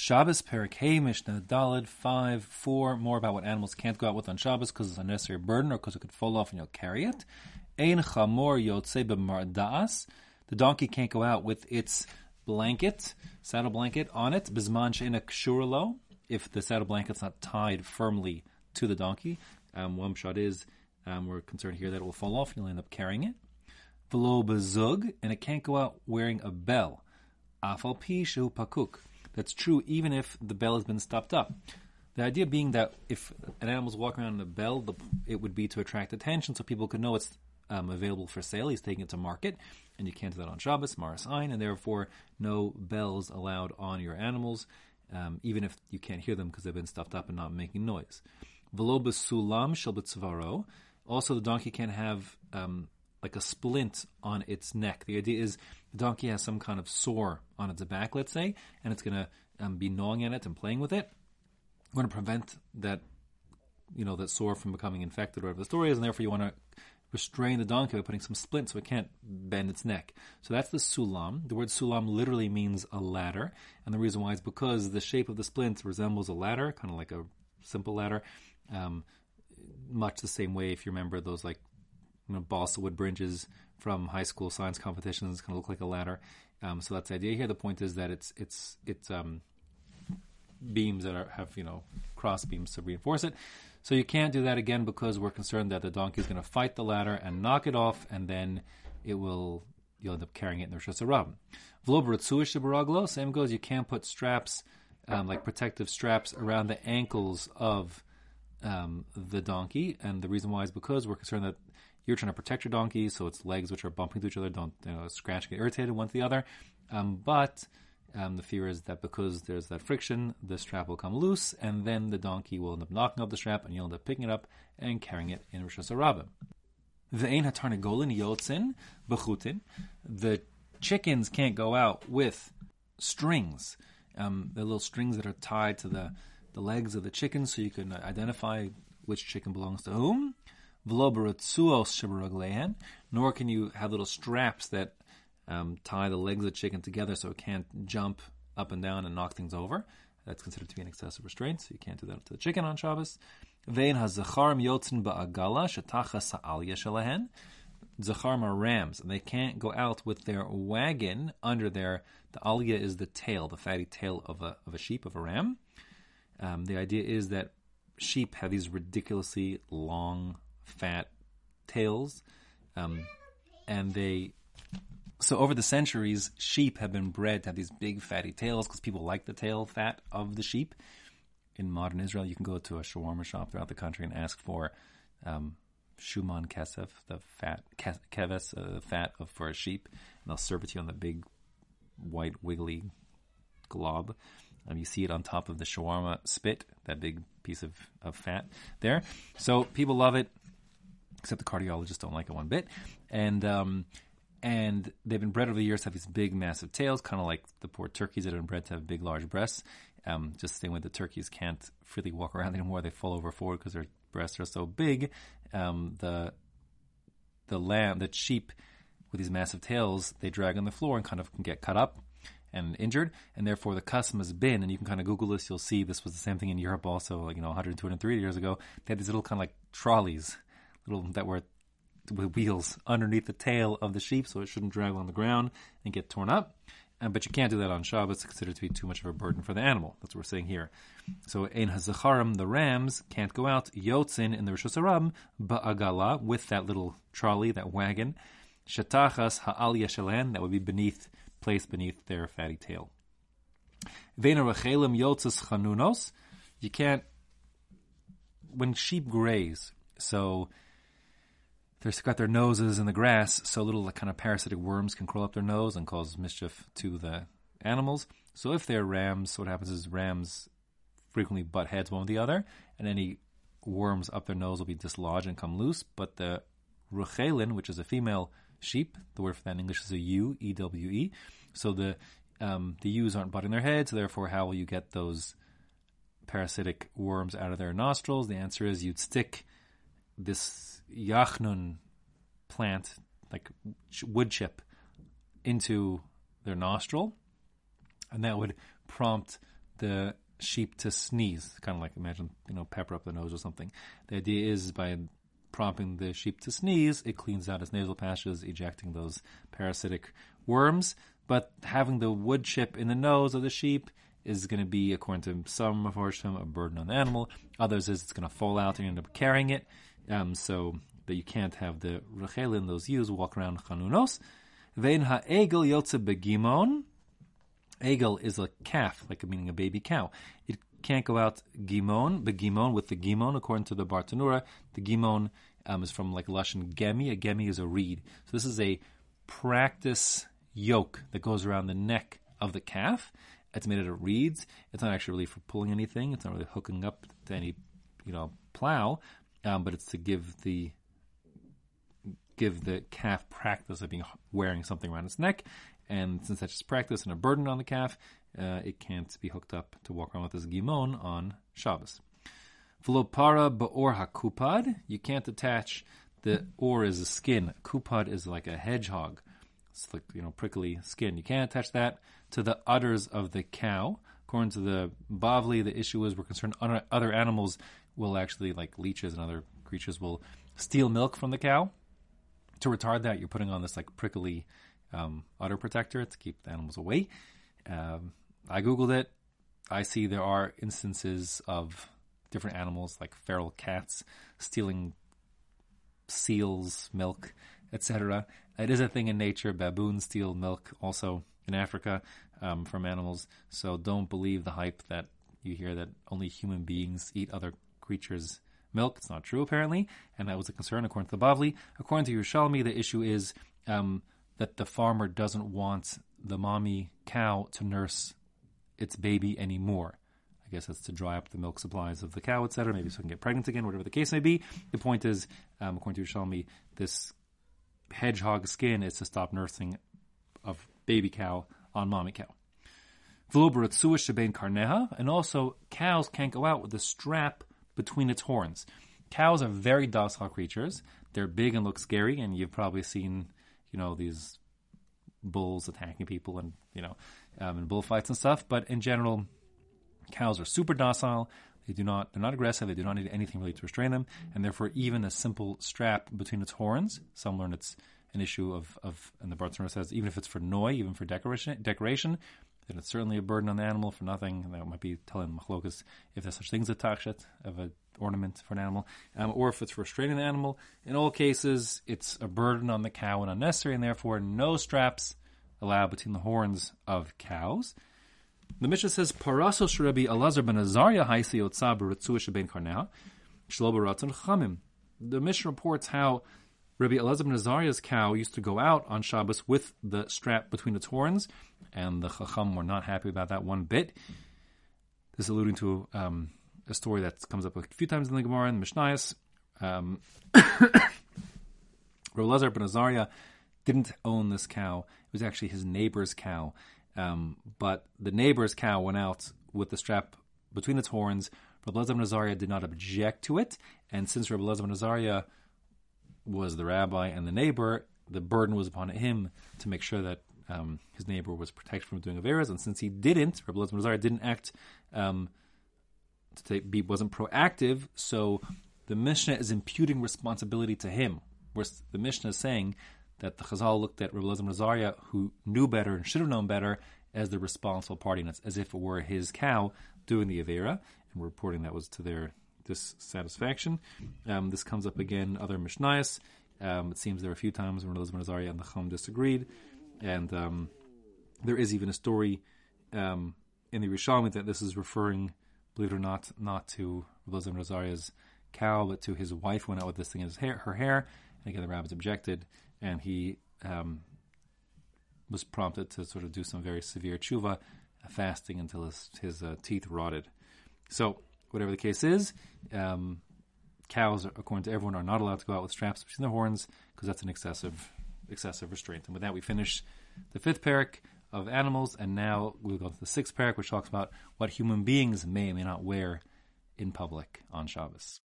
Shabbos Perik Hey Mishnah Dalid five four more about what animals can't go out with on Shabbos because it's a necessary burden or because it could fall off and you'll carry it. Ein Chamor Yotze B'Mardaas. The donkey can't go out with its blanket, saddle blanket on it. Bisman She'ena Kshuralo. If the saddle blanket's not tied firmly to the donkey, um, one shot is um, we're concerned here that it will fall off and you'll end up carrying it. Velo Bezug, and it can't go out wearing a bell. Afal Pi Shu Pakuk that's true even if the bell has been stopped up. The idea being that if an animal's walking around in a bell, the, it would be to attract attention so people could know it's um, available for sale. He's taking it to market, and you can't do that on Shabbos, Maris Ein, and therefore no bells allowed on your animals, um, even if you can't hear them because they've been stuffed up and not making noise. Velobus sulam shel Also, the donkey can't have um, like a splint on its neck. The idea is the donkey has some kind of sore on its back, let's say, and it's going to um, be gnawing at it and playing with it. You want to prevent that, you know, that sore from becoming infected, or whatever the story is, and therefore you want to restrain the donkey by putting some splints so it can't bend its neck. So that's the sulam. The word sulam literally means a ladder, and the reason why is because the shape of the splint resembles a ladder, kind of like a simple ladder. Um, much the same way, if you remember those like you know, balsa wood bridges from high school science competitions. Kind of look like a ladder. Um, so that's the idea here. The point is that it's it's it's um, beams that are, have you know cross beams to reinforce it. So you can't do that again because we're concerned that the donkey is going to fight the ladder and knock it off, and then it will you'll end up carrying it in the Reshus Harabim. Same goes. You can't put straps um, like protective straps around the ankles of um, the donkey, and the reason why is because we're concerned that you're trying to protect your donkey, so its legs, which are bumping to each other, don't you know, scratch, get irritated one to the other. Um, but um, the fear is that because there's that friction, the strap will come loose, and then the donkey will end up knocking off the strap, and you'll end up picking it up and carrying it in Reshus Harabim. Ve'ein hatarnegolin yotzin bechutin. The chickens can't go out with strings. Um, the little strings that are tied to the, the legs of the chicken, so you can identify which chicken belongs to whom nor can you have little straps that um, tie the legs of the chicken together so it can't jump up and down and knock things over. That's considered to be an excessive restraint, so you can't do that to the chicken on Shabbos. Vein hazacharim yotzin ba'agala shetacha sa'alya shalahen. Zacharim are rams, and they can't go out with their wagon under their. The aliyah is the tail, the fatty tail of a of a sheep of a ram. Um, the idea is that sheep have these ridiculously long fat tails, um, and they. So over the centuries, sheep have been bred to have these big fatty tails because people like the tail fat of the sheep. In modern Israel, you can go to a shawarma shop throughout the country and ask for um, shuman keves, the fat keves, uh, the fat of, for a sheep, and they'll serve it to you on the big white wiggly glob. Um, you see it on top of the shawarma spit, that big piece of, of fat there. So people love it except the cardiologists don't like it one bit. And um, and they've been bred over the years to have these big, massive tails, kind of like the poor turkeys that have been bred to have big, large breasts. Um, just the same way the turkeys can't freely walk around anymore; they fall over forward because their breasts are so big. Um, the the lamb, the sheep with these massive tails, they drag on the floor and kind of can get cut up and injured, and therefore the custom has been, and you can kind of Google this, you'll see this was the same thing in Europe also, like, you know, 100, 203 years ago. They had these little kind of like trolleys little that were with wheels underneath the tail of the sheep, so it shouldn't drag on the ground and get torn up. Um, but you can't do that on Shabbos; it's considered to be too much of a burden for the animal. That's what we're saying here. So ein hazacharim, the rams can't go out. Yotzin in the Reshus Harabim ba'agala with that little trolley, that wagon. Shatachas ha'al yeshalan that would be beneath, placed beneath their fatty tail. Vena rachelim yotzes chanunos. You can't when sheep graze. So they've got their noses in the grass, so little kind of parasitic worms can crawl up their nose and cause mischief to the animals. So if they're rams, what happens is rams frequently butt heads one with the other, and any worms up their nose will be dislodged and come loose. But the ruchelin, which is a female sheep, the word for that in English is a ewe, E W E. So the um, the ewes aren't butting their heads, therefore, how will you get those parasitic worms out of their nostrils? The answer is you'd stick this yachnun plant, like wood chip, into their nostril, and that would prompt the sheep to sneeze, kind of like imagine you know pepper up the nose or something. The idea is by prompting the sheep to sneeze, it cleans out its nasal passages, ejecting those parasitic worms. But having the wood chip in the nose of the sheep is going to be, according to some Mepharshim, a burden on the animal. Others is it's going to fall out and you end up carrying it. Um, so that you can't have the rechelin, those ewes, walk around chanunos. Vein ha'egel yotze begimon. Egel is a calf, like meaning a baby cow. It can't go out gimon, begimon, with the gimon, according to the Bartanura. The gimon um, is from like Lushan gemi. A gemi is a reed. So this is a practice yoke that goes around the neck of the calf. It's made out of reeds. It's not actually really for pulling anything. It's not really hooking up to any, you know, plow, um, but it's to give the give the calf practice of being wearing something around its neck. And since that's just practice and a burden on the calf, uh, it can't be hooked up to walk around with this gimon on Shabbos. Vlopara ba'or hakupad. You can't attach the or is a skin. Kupad is like a hedgehog. It's like you know prickly skin. You can't attach that to the udders of the cow. According to the Bavli, the issue is we're concerned other animals will actually like leeches and other creatures will steal milk from the cow. To retard that, you're putting on this like prickly um, udder protector to keep the animals away. Um, I googled it. I see there are instances of different animals like feral cats stealing seals' milk, etc. It is a thing in nature. Baboons steal milk also in Africa um, from animals. So don't believe the hype that you hear that only human beings eat other creatures' milk. It's not true, apparently, and that was a concern according to the Bavli. According to Yerushalmi, the issue is um, that the farmer doesn't want the mommy cow to nurse its baby anymore. I guess that's to dry up the milk supplies of the cow, etc. Maybe so it can get pregnant again, whatever the case may be. The point is, um, according to Yerushalmi, this hedgehog skin is to stop nursing of baby cow on mommy cow. And also, cows can't go out with a strap between its horns. Cows are very docile creatures. They're big and look scary, and you've probably seen, you know, these bulls attacking people and, you know, um, in bullfights and stuff. But in general, cows are super docile. They do not, they're not aggressive. They do not need anything really to restrain them. And therefore, even a simple strap between its horns, some learn it's an issue of, of and the Bartenura says, even if it's for noi, even for decoration, decoration, then it's certainly a burden on the animal for nothing. And that might be telling machlokas if there's such things as a takshet of an ornament for an animal, um, or if it's restraining the animal. In all cases, it's a burden on the cow and unnecessary, and therefore no straps allowed between the horns of cows. The Mishnah says, "Parasos Rabbi Elazar ben Azariah haisi otzab b'ritzuah ben karneha shlo b'ratzon chamim." The Mishnah reports how Rabbi Elazar ben Azariah's cow used to go out on Shabbos with the strap between its horns, and the Chacham were not happy about that one bit. This is alluding to um, a story that comes up a few times in the Gemara and the Mishnayos. Um, Rabbi Elazar ben Azariah didn't own this cow; it was actually his neighbor's cow. Um, but the neighbor's cow went out with the strap between its horns. Rabbi Elazar ben Azariah did not object to it, and since Rabbi Elazar ben Azariah was the rabbi and the neighbor, the burden was upon him to make sure that um, his neighbor was protected from doing averas. And since he didn't, Rabbi Elazar Nazar didn't act, um, to be, wasn't proactive, so the Mishnah is imputing responsibility to him. Whereas the Mishnah is saying that the Chazal looked at Rabbi Elazar Nazaria, who knew better and should have known better, as the responsible party, and as if it were his cow doing the Avera, and reporting that was to their dissatisfaction. Um, this comes up again other Mishnayos. Um, it seems there are a few times when Elazar ben Azariah and the Chum disagreed, and um, there is even a story um, in the Yerushalmi that this is referring, believe it or not, not to Elazar ben Azariah's cow, but to his wife went out with this thing in his hair, her hair. And again, the rabbis objected, and he um, was prompted to sort of do some very severe tshuva, fasting until his, his uh, teeth rotted. So whatever the case is, um, cows, according to everyone, are not allowed to go out with straps between their horns because that's an excessive excessive restraint. And with that, we finish the fifth parak of animals, and now we'll go to the sixth parak, which talks about what human beings may or may not wear in public on Shabbos.